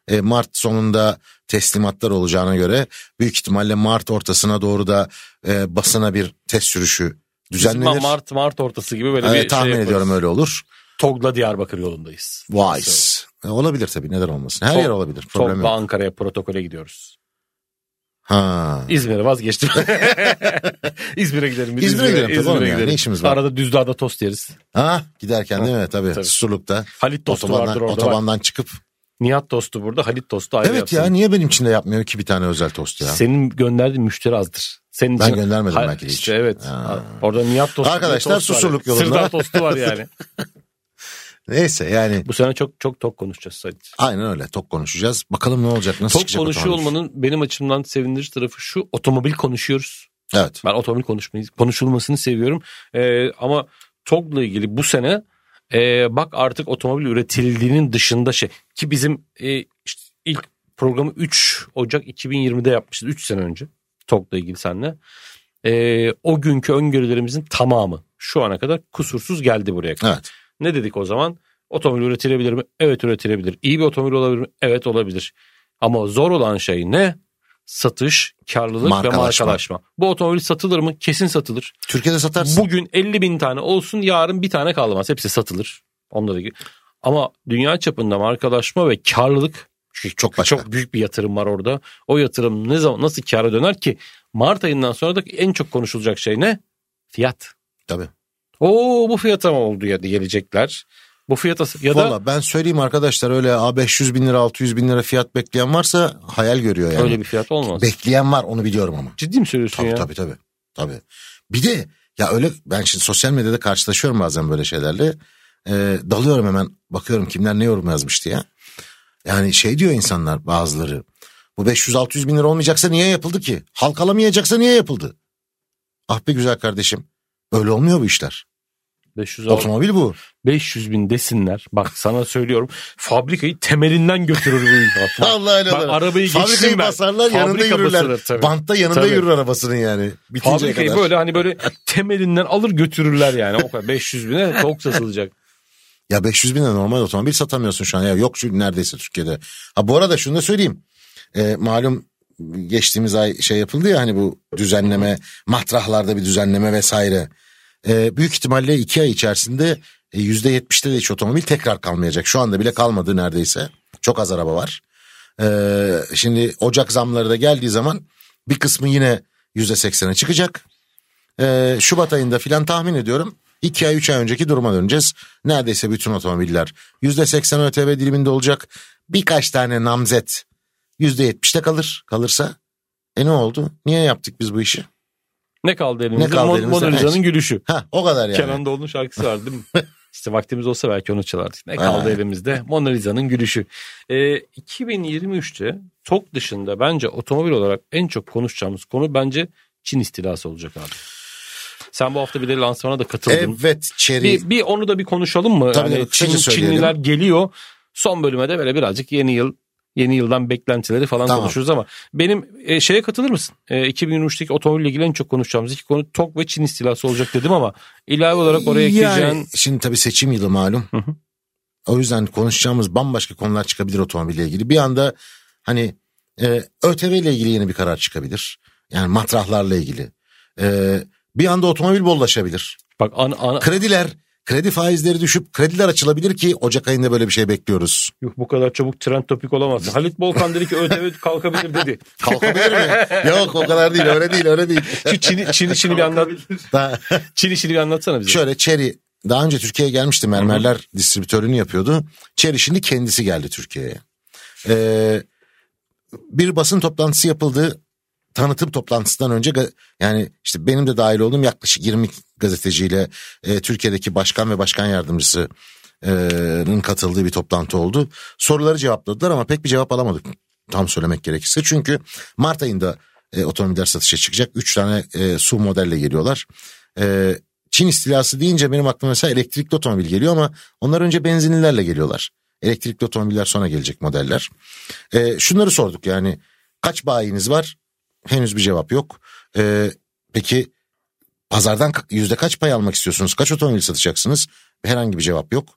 E, Mart sonunda teslimatlar olacağına göre büyük ihtimalle Mart ortasına doğru da e, basına bir test sürüşü düzenlenir. Mart Mart ortası gibi böyle Evet, bir şey tahmin yaparız. ediyorum öyle olur. TOG'la Diyarbakır yolundayız. Wise. E, olabilir tabii neden olmasın. Her Çok- yer olabilir. Problem TOG'la yok. Ankara'ya protokole gidiyoruz. Ha. İzmir'e vazgeçtim. *laughs* İzmir'e gidelim. biz İzmir'e gidelim tabii oğlum ya, ne işimiz var? Arada Düzdağ'da tost yeriz. Ha giderken değil mi? Tabii. Tabii. Susurluk'ta. Halit tostu Otobandan, vardır orada. Otobandan çıkıp. Nihat tostu burada. Halit tostu ayrı Evet yapsın. ya niye benim için de yapmıyor ki bir tane özel tost ya? Senin gönderdiğin müşteri azdır. Senin Ben için- göndermedim Ha, belki de hiç. işte evet. Ha. Orada Nihat tostu. Arkadaşlar, tost var Susurluk yani. yolunda. Sırdar tostu var yani. *laughs* Neyse yani Bu sene çok çok tok konuşacağız sadece. aynen öyle. Tok konuşacağız. Bakalım ne olacak nasıl Tok çıkacak konuşuyor otomobil. olmanın benim açımdan sevindirici tarafı şu. Otomobil konuşuyoruz. Evet. Ben otomobil konuşmayı, konuşulmasını seviyorum. Ee, ama TOG'la ilgili bu sene e, bak artık otomobil üretildiğinin dışında şey ki bizim e, işte ilk programı 3 Ocak 2020'de yapmışız 3 sene önce TOG'la ilgili seninle. E, o günkü öngörülerimizin tamamı şu ana kadar kusursuz geldi buraya kadar. Evet. Ne dedik o zaman? Otomobil üretilebilir mi? Evet üretilebilir. İyi bir otomobil olabilir mi? Evet olabilir. Ama zor olan şey ne? satış, karlılık ve Markalaşma. markalaşma. Bu otomobil satılır mı? Kesin satılır. Türkiye'de satarsın. Bugün 50 bin tane olsun yarın bir tane kalmaz. Hepsi satılır. Onları gibi. Ama dünya çapında markalaşma ve karlılık çünkü Çok başka. çok büyük bir yatırım var orada. O yatırım ne zaman nasıl kâra döner ki? Mart ayından sonra da en çok konuşulacak şey ne? Fiyat. Tabii. Oo bu fiyata mı oldu ya gelecekler. Bu fiyata ya da Valla ben söyleyeyim arkadaşlar öyle a 500 bin lira 600 bin lira fiyat bekleyen varsa hayal görüyor yani. öyle bir fiyat olmaz. Bekleyen var onu biliyorum ama. Ciddi mi söylüyorsun Tabii ya? tabii tabii. Tabii. Bir de ya öyle ben şimdi sosyal medyada karşılaşıyorum bazen böyle şeylerle. Ee, dalıyorum hemen bakıyorum kimler ne yorum yazmış diye. Yani şey diyor insanlar bazıları. Bu 500-600 bin lira olmayacaksa niye yapıldı ki? Halk alamayacaksa niye yapıldı? Ah be güzel kardeşim. Öyle olmuyor bu işler. 500, Otomobil bu. 500 bin desinler. Bak sana söylüyorum. Fabrikayı temelinden götürür bu iş. *laughs* Allah öyle Bak, arabayı Fabrikayı geçsinler. basarlar yanında Fabrika yürürler. basılır tabii. Bantta yanında Tabii. yürür arabasının yani. Bitinceye Fabrikayı kadar. böyle hani böyle temelinden alır götürürler yani. O kadar 500 bine çok satılacak. *laughs* Ya 500 bine normal otomobil satamıyorsun şu an. Ya yok şu neredeyse Türkiye'de. Ha bu arada şunu da söyleyeyim. Ee, malum geçtiğimiz ay şey yapıldı ya hani bu düzenleme matrahlarda bir düzenleme vesaire. Ee, büyük ihtimalle iki ay içerisinde e, yüzde yetmişte de hiç otomobil tekrar kalmayacak. Şu anda bile kalmadı neredeyse. Çok az araba var. Ee, şimdi Ocak zamları da geldiği zaman bir kısmı yine yüzde seksene çıkacak. Ee, Şubat ayında filan tahmin ediyorum. 2 ay 3 ay önceki duruma döneceğiz. Neredeyse bütün otomobiller %80 ÖTV diliminde olacak. Birkaç tane namzet %70'te kalır. Kalırsa e ne oldu? Niye yaptık biz bu işi? Ne kaldı elimizde? Ne kaldı elimizde? Mona Lisa'nın gülüşü. Ha o kadar yani. Kenan Doğulu'nun şarkısı var değil mi? *laughs* İşte vaktimiz olsa belki onu çalardık. Ne kaldı Ha. elimizde? Mona Lisa'nın gülüşü. Ee, 2023'te TOK dışında bence otomobil olarak en çok konuşacağımız konu bence Çin istilası olacak abi. Sen bu hafta bir de lansmana da katıldın. Evet Cherry. Bir, bir onu da bir konuşalım mı? Tabii, yani Çin. Çinliler geliyor. Son bölüme de böyle birazcık yeni yıl yeni yıldan beklentileri falan Tamam. konuşuruz ama benim e, şeye katılır mısın? E, 2023'teki otomobille ilgili en çok konuşacağımız iki konu TOK ve Çin istilası olacak dedim ama ilave olarak oraya ekleyeceğin Yani şimdi tabii seçim yılı malum. Hı hı. O yüzden konuşacağımız bambaşka konular çıkabilir otomobille ilgili. Bir anda hani e, ÖTV ile ilgili yeni bir karar çıkabilir. Yani matrahlarla ilgili. E, bir anda otomobil bollaşabilir. bak ana, ana, Krediler, kredi faizleri düşüp krediler açılabilir ki Ocak ayında böyle bir şey bekliyoruz. Yuh, bu kadar çabuk trend topik olamaz. *laughs* Halit Bolkan dedi ki ÖTV kalkabilir dedi. *laughs* Kalkabilir mi? Yok o kadar değil öyle değil öyle değil. Şu Çin, Çin işini bir anlat. *laughs* Çin işini bir anlatsana bize. Şöyle Cherry daha önce Türkiye'ye gelmişti mermerler distribütörünü yapıyordu. Cherry şimdi kendisi geldi Türkiye'ye. Ee, bir basın toplantısı yapıldı. Tanıtım toplantısından önce yani işte benim de dahil olduğum yaklaşık 20 gazeteciyle e, Türkiye'deki başkan ve başkan yardımcısının katıldığı bir toplantı oldu. Soruları cevapladılar ama pek bir cevap alamadık tam söylemek gerekirse. Çünkü Mart ayında e, otomobiller satışa çıkacak. 3 tane e, su modelle geliyorlar. E, Çin istilası deyince benim aklıma mesela elektrikli otomobil geliyor ama onlar önce benzinlilerle geliyorlar. Elektrikli otomobiller sonra gelecek modeller. E, şunları sorduk yani kaç bayiniz var? Henüz bir cevap yok. E, peki pazardan yüzde kaç pay almak istiyorsunuz? Kaç otomobil satacaksınız? Herhangi bir cevap yok.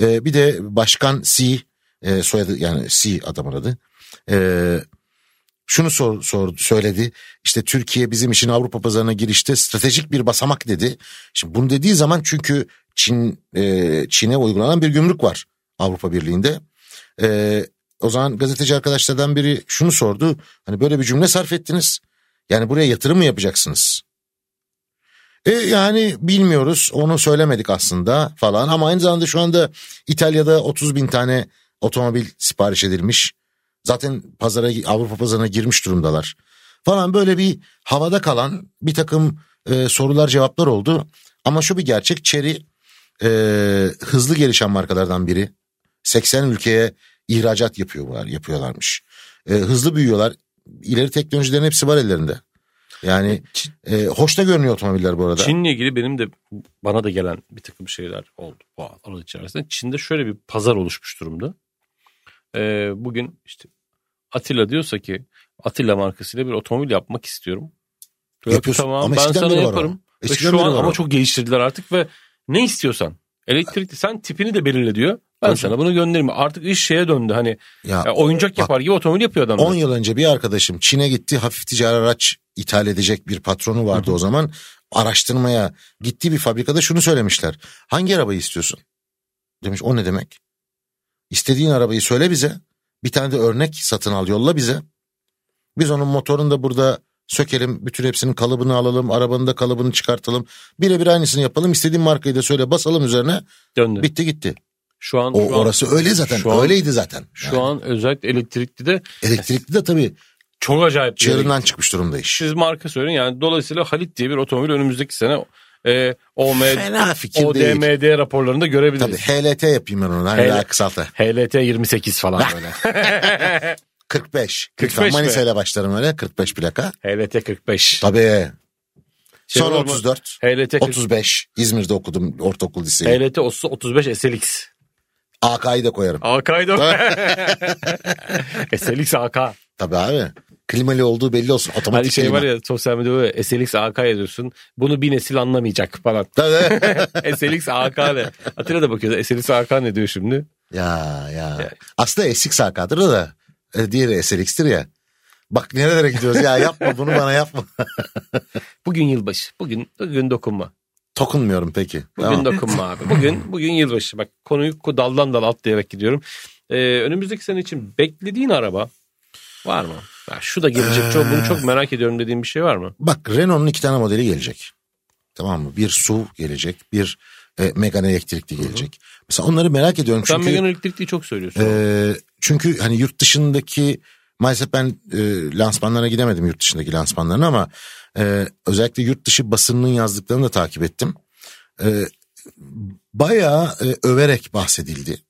E, bir de başkan C e, soyadı yani C adamın adı. E, şunu sor, sor, söyledi. İşte Türkiye bizim için Avrupa pazarına girişte stratejik bir basamak dedi. Şimdi bunu dediği zaman çünkü Çin e, Çin'e uygulanan bir gümrük var Avrupa Birliği'nde. E, o zaman gazeteci arkadaşlardan biri şunu sordu. Hani böyle bir cümle sarf ettiniz. Yani buraya yatırım mı yapacaksınız? E yani bilmiyoruz onu söylemedik aslında falan ama aynı zamanda şu anda İtalya'da 30 bin tane otomobil sipariş edilmiş. Zaten pazara Avrupa pazarına girmiş durumdalar. Falan böyle bir havada kalan bir takım e, sorular cevaplar oldu. Ama şu bir gerçek Chery e, hızlı gelişen markalardan biri. 80 ülkeye ihracat yapıyorlar, yapıyorlarmış. E, hızlı büyüyorlar. İleri teknolojilerin hepsi var ellerinde. Yani e, hoş da görünüyor otomobiller bu arada. Çin'le ilgili benim de bana da gelen bir takım şeyler oldu bu aralık içerisinde. Çin'de şöyle bir pazar oluşmuş durumda. Ee, bugün işte Atilla diyorsa ki Atilla markasıyla bir otomobil yapmak istiyorum. Yapıyorsun. Tamam Ama ben sana yaparım. Ve Eskiden şu beri an ama o. çok geliştirdiler artık ve ne istiyorsan elektrikli sen tipini de belirle diyor. Ben sana bunu göndereyim. Artık iş şeye döndü hani Ya, ya oyuncak bak, yapar gibi otomobil yapıyor adamlar. 10 yıl önce bir arkadaşım Çin'e gitti hafif ticari araç ithal edecek bir patronu vardı o zaman. Araştırmaya gittiği bir fabrikada şunu söylemişler. Hangi arabayı istiyorsun? Demiş o ne demek? İstediğin arabayı söyle bize. Bir tane de örnek satın al yolla bize. Biz onun motorunu da burada sökelim. Bütün hepsinin kalıbını alalım. Arabanın da kalıbını çıkartalım. Birebir aynısını yapalım. İstediğin markayı da söyle basalım üzerine. Döndü. Bitti gitti. Şu an, O şu an, orası öyle zaten. şu an- Öyleydi zaten. şu Yani an özellikle elektrikli de elektrikli de tabii çok acayip. çığırından çıkmış durumda iş. Siz marka söyleyin yani dolayısıyla Halit diye bir otomobil önümüzdeki sene e, OM, fikir değil. ODMD raporlarında Tabii görebiliriz. HLT yapayım ben onu. HL kısaltı. HLT 28 falan böyle. *laughs* 45. 45 Lütfen mi? Manisa ile başlarım öyle. 45 plaka. HLT 45. Tabii. Şey Sonra olur mu? 34. HLT 40, 35. İzmir'de okudum ortaokul liseyi. HLT 30, 35 SLX. AK'yı da koyarım. AK'ydı. SLX AK. Tabii abi. Klimalı olduğu belli olsun. Otomatik Hani şey klima. var ya sosyal medyada böyle SLX AK yazıyorsun. Bunu bir nesil anlamayacak falan. Tabii. *laughs* SLX AK ne? Atilla da bakıyor. SLX AK ne diyor şimdi? ya ya. Aslında SX AK'dır da. e, Diğeri SLX'tir ya. Bak nerelere gidiyoruz ya yapma bunu bana yapma. *laughs* Bugün yılbaşı. Bugün bugün dokunma. Dokunmuyorum peki. Bugün Tamam. dokunma abi. Bugün bugün yılbaşı. Bak konuyu daldan dal atlayarak gidiyorum. Ee, önümüzdeki sene için beklediğin araba var mı? Ya şu da gelecek. Çok, bunu çok merak ediyorum dediğin bir şey var mı? Bak Renault'un iki tane modeli gelecek. Tamam mı? Bir SUV gelecek. Bir e, Megane elektrikli gelecek. Mesela onları merak ediyorum. Sen Çünkü, Megane elektrikliyi çok söylüyorsun. e, çünkü hani yurt dışındaki maalesef ben e, lansmanlarına gidemedim yurt dışındaki lansmanlarına ama e, özellikle yurt dışı basınının yazdıklarını da takip ettim. E, bayağı e, överek bahsedildi.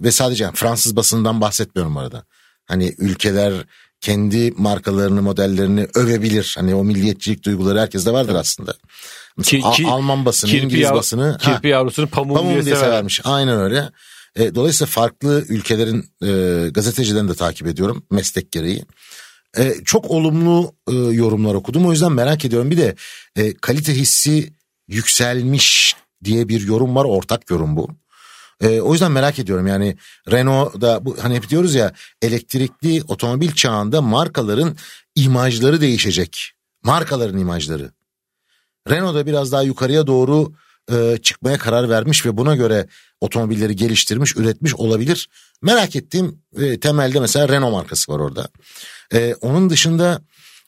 Ve sadece yani Fransız basından bahsetmiyorum arada. Hani ülkeler kendi markalarını, modellerini övebilir. Hani o milliyetçilik duyguları herkeste vardır aslında. Mesela Ki- ki- Alman basını, kirpi, İngiliz yav- basını. ha, kirpi yavrusunu pamuğum, Pamuğum diye, diye sever. severmiş. Aynen öyle. E, dolayısıyla farklı ülkelerin e, gazetecilerini de takip ediyorum meslek gereği. E, çok olumlu e, yorumlar okudum. O yüzden merak ediyorum. Bir de e, kalite hissi yükselmiş diye bir yorum var. Ortak yorum bu. E, o yüzden merak ediyorum yani Renault'da bu hani hep diyoruz ya elektrikli otomobil çağında markaların imajları değişecek. Markaların imajları. Renault da biraz daha yukarıya doğru e, çıkmaya karar vermiş ve buna göre otomobilleri geliştirmiş, üretmiş olabilir. Merak ettiğim e, temelde mesela Renault markası var orada. E, onun dışında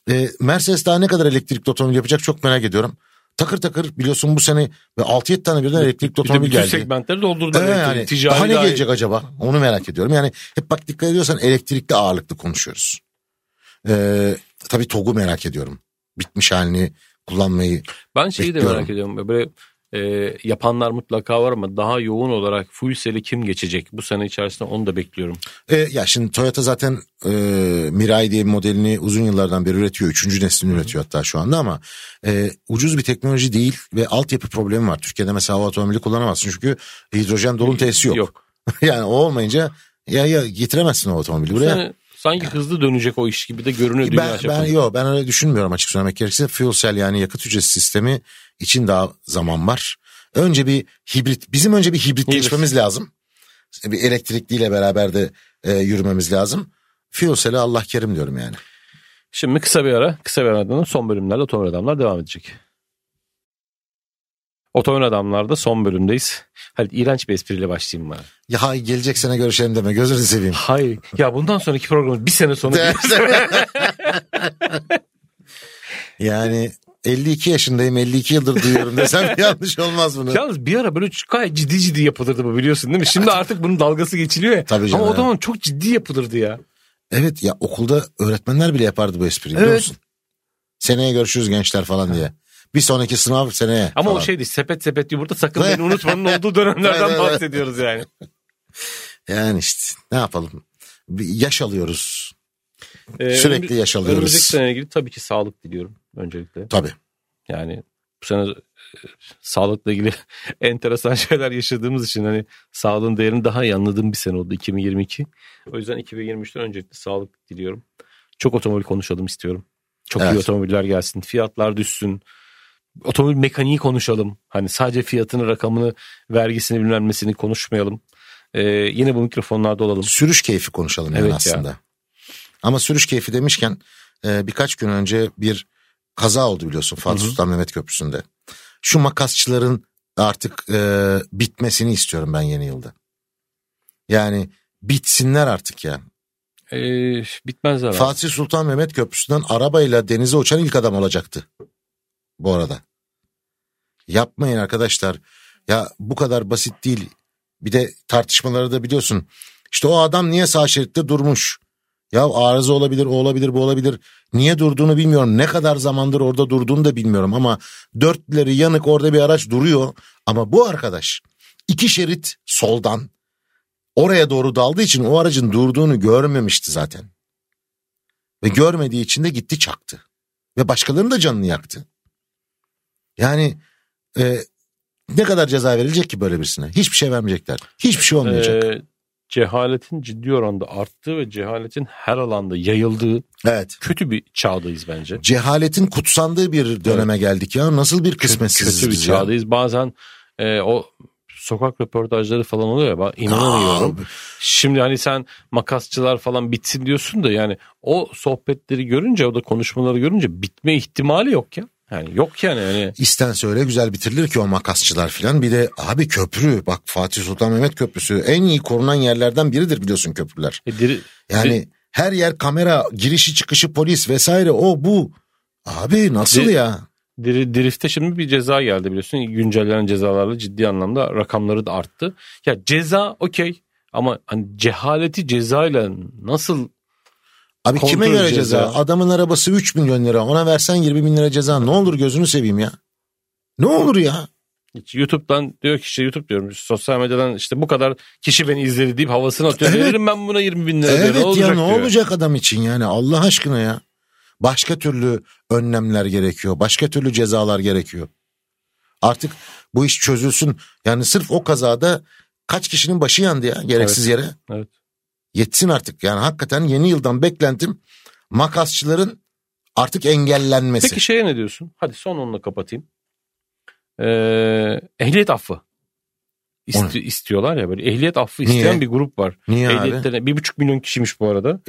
e, Mercedes daha ne kadar elektrikli otomobil yapacak çok merak ediyorum. Takır takır biliyorsun bu sene ve 6-7 tane birden elektrikli Bir de otomobil geldi. segmentleri. Evet, elektrik. yani Ticari daha ne dahil. gelecek acaba? Onu merak ediyorum. Yani hep bak dikkat ediyorsan elektrikli ağırlıklı konuşuyoruz. Ee, tabii TOG'u merak ediyorum. Bitmiş halini kullanmayı. Ben şeyi de Bekliyorum. merak ediyorum. Böyle e, yapanlar mutlaka var ama daha yoğun olarak full cell'i kim geçecek? Bu sene içerisinde onu da bekliyorum. Ee, ya şimdi Toyota zaten e, Mirai diye bir modelini uzun yıllardan beri üretiyor. Üçüncü neslini üretiyor hatta şu anda ama e, ucuz bir teknoloji değil ve altyapı problemi var. Türkiye'de mesela otomobili kullanamazsın çünkü hidrojen dolum tesisi yok. Yok. *laughs* yani o olmayınca ya, ya getiremezsin o otomobili Bu buraya. sene sanki hızlı dönecek o iş gibi de görünüyor dünya Ben, ben, çapında. yo, ben öyle düşünmüyorum açık söylemek gerekirse. Fuel cell yani yakıt hücresi sistemi için daha zaman var. Önce bir hibrit, bizim önce bir hibrit Hibrit. geçmemiz lazım. Bir elektrikliyle beraber de e, yürümemiz lazım. Fuel cell'e Allah kerim diyorum yani. Şimdi kısa bir ara, kısa bir aradan son bölümlerde Otomobil Adamlar devam edecek. Otomobil Adamlar'da son bölümdeyiz. Hadi iğrenç bir espriyle başlayayım bana. Ya hay, gelecek sene görüşelim deme gözünü seveyim. Hayır. Ya bundan sonraki programımız bir sene sonra *laughs* yani 52 yaşındayım 52 yıldır duyuyorum desem *laughs* yanlış olmaz bunu. Yalnız bir ara böyle gayet ciddi ciddi yapılırdı bu biliyorsun değil mi? Şimdi artık bunun dalgası geçiliyor ya. Tabii canım, Ama o evet. zaman çok ciddi yapılırdı ya. Evet ya okulda öğretmenler bile yapardı bu espriyi biliyor Evet. musun? Seneye görüşürüz gençler falan diye. Bir sonraki sınav seneye. Ama o falan. şeydi sepet sepet yumurta sakın beni *laughs* unutmanın olduğu dönemlerden bahsediyoruz yani. *laughs* Yani işte ne yapalım? Yaş alıyoruz. Ee, Sürekli önümüz- yaş alıyoruz. Önümüzdeki seneyle ilgili tabii ki sağlık diliyorum öncelikle. Tabii. Yani bu sene e, sağlıkla ilgili *laughs* enteresan şeyler yaşadığımız için hani sağlığın değerini daha iyi anladığım bir sene oldu 2022. O yüzden 2023'ten öncelikle sağlık diliyorum. Çok otomobil konuşalım istiyorum. Çok iyi Evet. otomobiller gelsin. Fiyatlar düşsün. Otomobil mekaniği konuşalım. Hani sadece fiyatını, rakamını, vergisini bilmem nesini konuşmayalım. e, yine bu mikrofonlarda olalım. Sürüş keyfi konuşalım yani Evet ya. aslında. Ama sürüş keyfi demişken e, birkaç gün önce bir kaza oldu biliyorsun Fatih. Sultan Mehmet Köprüsü'nde. Şu makasçıların artık e, bitmesini istiyorum ben yeni yılda. Yani bitsinler artık ya. E, bitmez herhalde. Fatih Sultan Mehmet Köprüsü'nden arabayla denize uçan ilk adam olacaktı. Bu arada. Yapmayın arkadaşlar. Ya bu kadar basit değil. Bir de tartışmaları da biliyorsun. İşte o adam niye sağ şeritte durmuş? Ya arıza olabilir, o olabilir, bu olabilir. Niye durduğunu bilmiyorum. Ne kadar zamandır orada durduğunu da bilmiyorum ama dörtleri yanık orada bir araç duruyor. Ama bu arkadaş iki şerit soldan oraya doğru daldığı için o aracın durduğunu görmemişti zaten. Ve görmediği için de gitti çaktı. Ve başkalarının da canını yaktı. Yani e, ne kadar ceza verilecek ki böyle birisine? Hiçbir şey vermeyecekler. Hiçbir şey olmayacak. E, cehaletin ciddi oranda arttığı ve cehaletin her alanda yayıldığı evet. kötü bir çağdayız bence. Cehaletin kutsandığı bir döneme geldik ya. Nasıl bir kısmetsiziz kötü bir ya. çağdayız. Bazen e, o sokak röportajları falan oluyor ya ben inanamıyorum. Aa, Şimdi hani sen makasçılar falan bitsin diyorsun da yani o sohbetleri görünce o da konuşmaları görünce bitme ihtimali yok ya. Yani yok yani hani İstense öyle güzel bitirilir ki o makasçılar filan. Bir de abi köprü bak Fatih Sultan Mehmet Köprüsü en iyi korunan yerlerden biridir biliyorsun köprüler. e, diri- Yani her yer kamera girişi çıkışı polis vesaire o bu. Abi nasıl Di- ya? Diri, Drift'te şimdi bir ceza geldi biliyorsun. Güncellenen cezalarla ciddi anlamda rakamları da arttı. Ya ceza okey ama hani cehaleti cezayla nasıl Abi kime göre ceza? ceza. Adamın arabası 3 milyon lira ona versen 20 bin lira ceza ne olur gözünü seveyim ya. Ne olur ya? hiç YouTube'dan diyor ki işte YouTube diyorum sosyal medyadan işte bu kadar kişi beni izledi deyip havasını atıyor. Evet. Veririm ben buna 20 bin lira diyor. Evet Ne olacak ya ne diyor. olacak adam için yani Allah aşkına ya. Başka türlü önlemler gerekiyor. Başka türlü cezalar gerekiyor. Artık bu iş çözülsün. Yani sırf o kazada kaç kişinin başı yandı ya gereksiz yere. Evet. Yetsin artık. Yani hakikaten yeni yıldan beklentim makasçıların artık engellenmesi. Peki şeye ne diyorsun? Hadi son onunla kapatayım. Ee, ehliyet affı. İsti- istiyorlar ya böyle ehliyet affı Niye? isteyen bir grup var. Niye? Ehliyetlerine bir buçuk milyon kişiymiş bu arada.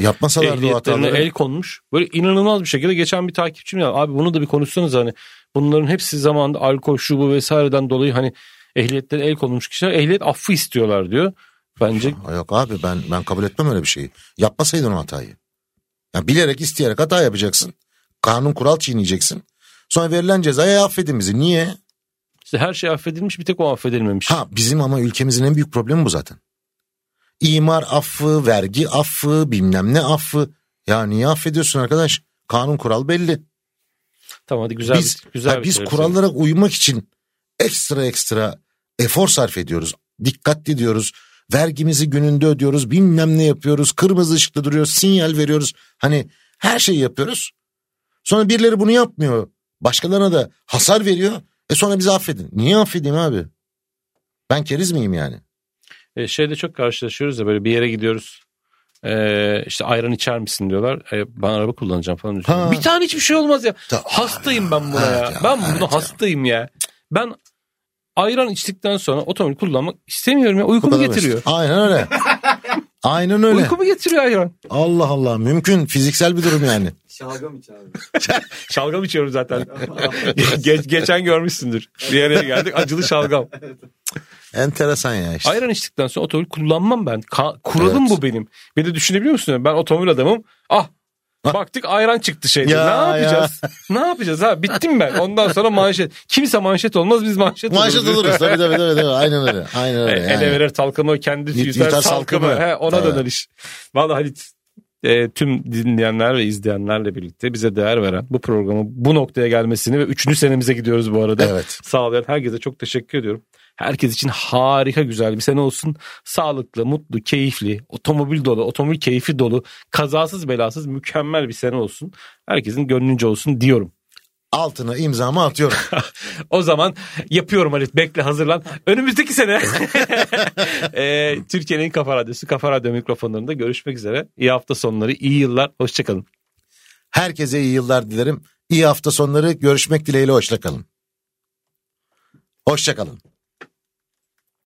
O Ehliyetlerine hataları. el konmuş. Böyle inanılmaz bir şekilde geçen bir takipçim ya abi bunu da bir konuşsanız hani bunların hepsi zamanında alkol şu bu vesaireden dolayı hani ehliyetleri el konmuş kişiler ehliyet affı istiyorlar diyor. Bence Yok abi ben ben kabul etmem öyle bir şeyi. Yapmasaydın o hatayı. Ya bilerek isteyerek hata yapacaksın. Kanun kural çiğneyeceksin. Sonra verilen cezaya affedin bizi. Niye? işte her şey affedilmiş bir tek o affedilmemiş. Ha bizim ama ülkemizin en büyük problemi bu zaten. İmar affı, vergi affı, bilmem ne affı. Ya niye affediyorsun arkadaş? Kanun kural belli. Tamam hadi güzel biz bir, güzel ha, bir biz şey kurallara uymak için ekstra ekstra efor sarf ediyoruz. Dikkatli diyoruz. Vergimizi gününde ödüyoruz. Bilmem ne yapıyoruz. Kırmızı ışıkta duruyoruz. Sinyal veriyoruz. Hani her şeyi yapıyoruz. Sonra birileri bunu yapmıyor. Başkalarına da hasar veriyor. E sonra bizi affedin. Niye affedeyim abi? Ben keriz miyim yani? E, şeyde çok karşılaşıyoruz ya böyle bir yere gidiyoruz. E, işte ayran içer misin diyorlar. E, ben araba kullanacağım falan. Ha. Bir tane hiçbir şey olmaz ya. Ta- Hastayım ben buna Evet ya. ya, Ben buna evet ya. hastayım ya. Ben ayran içtikten sonra otomobil kullanmak istemiyorum ya. Uykumu kadar getiriyor. basit. Aynen öyle. *laughs* Aynen öyle. Uykumu getiriyor ayran. Allah Allah mümkün fiziksel bir durum yani. *laughs* Şalgam iç abi. *laughs* Şalgam içiyorum zaten. Ge- geçen görmüşsündür. Bir yere geldik acılı şalgam. Enteresan ya işte. Ayran içtikten sonra otomobil kullanmam ben. Ka- kuralım Evet. bu benim. Beni düşünebiliyor musun? Ben otomobil adamım. Ah. Baktık ayran çıktı şeyde. Ya, ne yapacağız? ne yapacağız ha? Bittim ben. Ondan sonra manşet. Kimse manşet olmaz biz manşet, Manşet oluruz. oluruz tabii tabii tabii. tabii. Aynen öyle. Aynen öyle. *laughs* Ele Yani. verir talkamı kendi salkamı. salkamı. He, ona Tabii. döner iş. Vallahi Halit e, tüm dinleyenler ve izleyenlerle birlikte bize değer veren bu programı bu noktaya gelmesini ve üçüncü senemize gidiyoruz bu arada. Evet. *laughs* Sağlayan herkese çok teşekkür ediyorum. Herkes için harika güzel bir sene olsun. Sağlıklı, mutlu, keyifli, otomobil dolu, otomobil keyfi dolu, kazasız belasız mükemmel bir sene olsun. Herkesin gönlünce olsun diyorum. Altına imzamı atıyorum. *laughs* O zaman yapıyorum Halit. Bekle hazırlan. Önümüzdeki sene *laughs* e, Türkiye'nin en Kafa Radyosu, Kafa Radyo mikrofonlarında görüşmek üzere. İyi hafta sonları, iyi yıllar. Hoşçakalın. Herkese iyi yıllar dilerim. İyi hafta sonları görüşmek dileğiyle hoşça kalın. Hoşça kalın.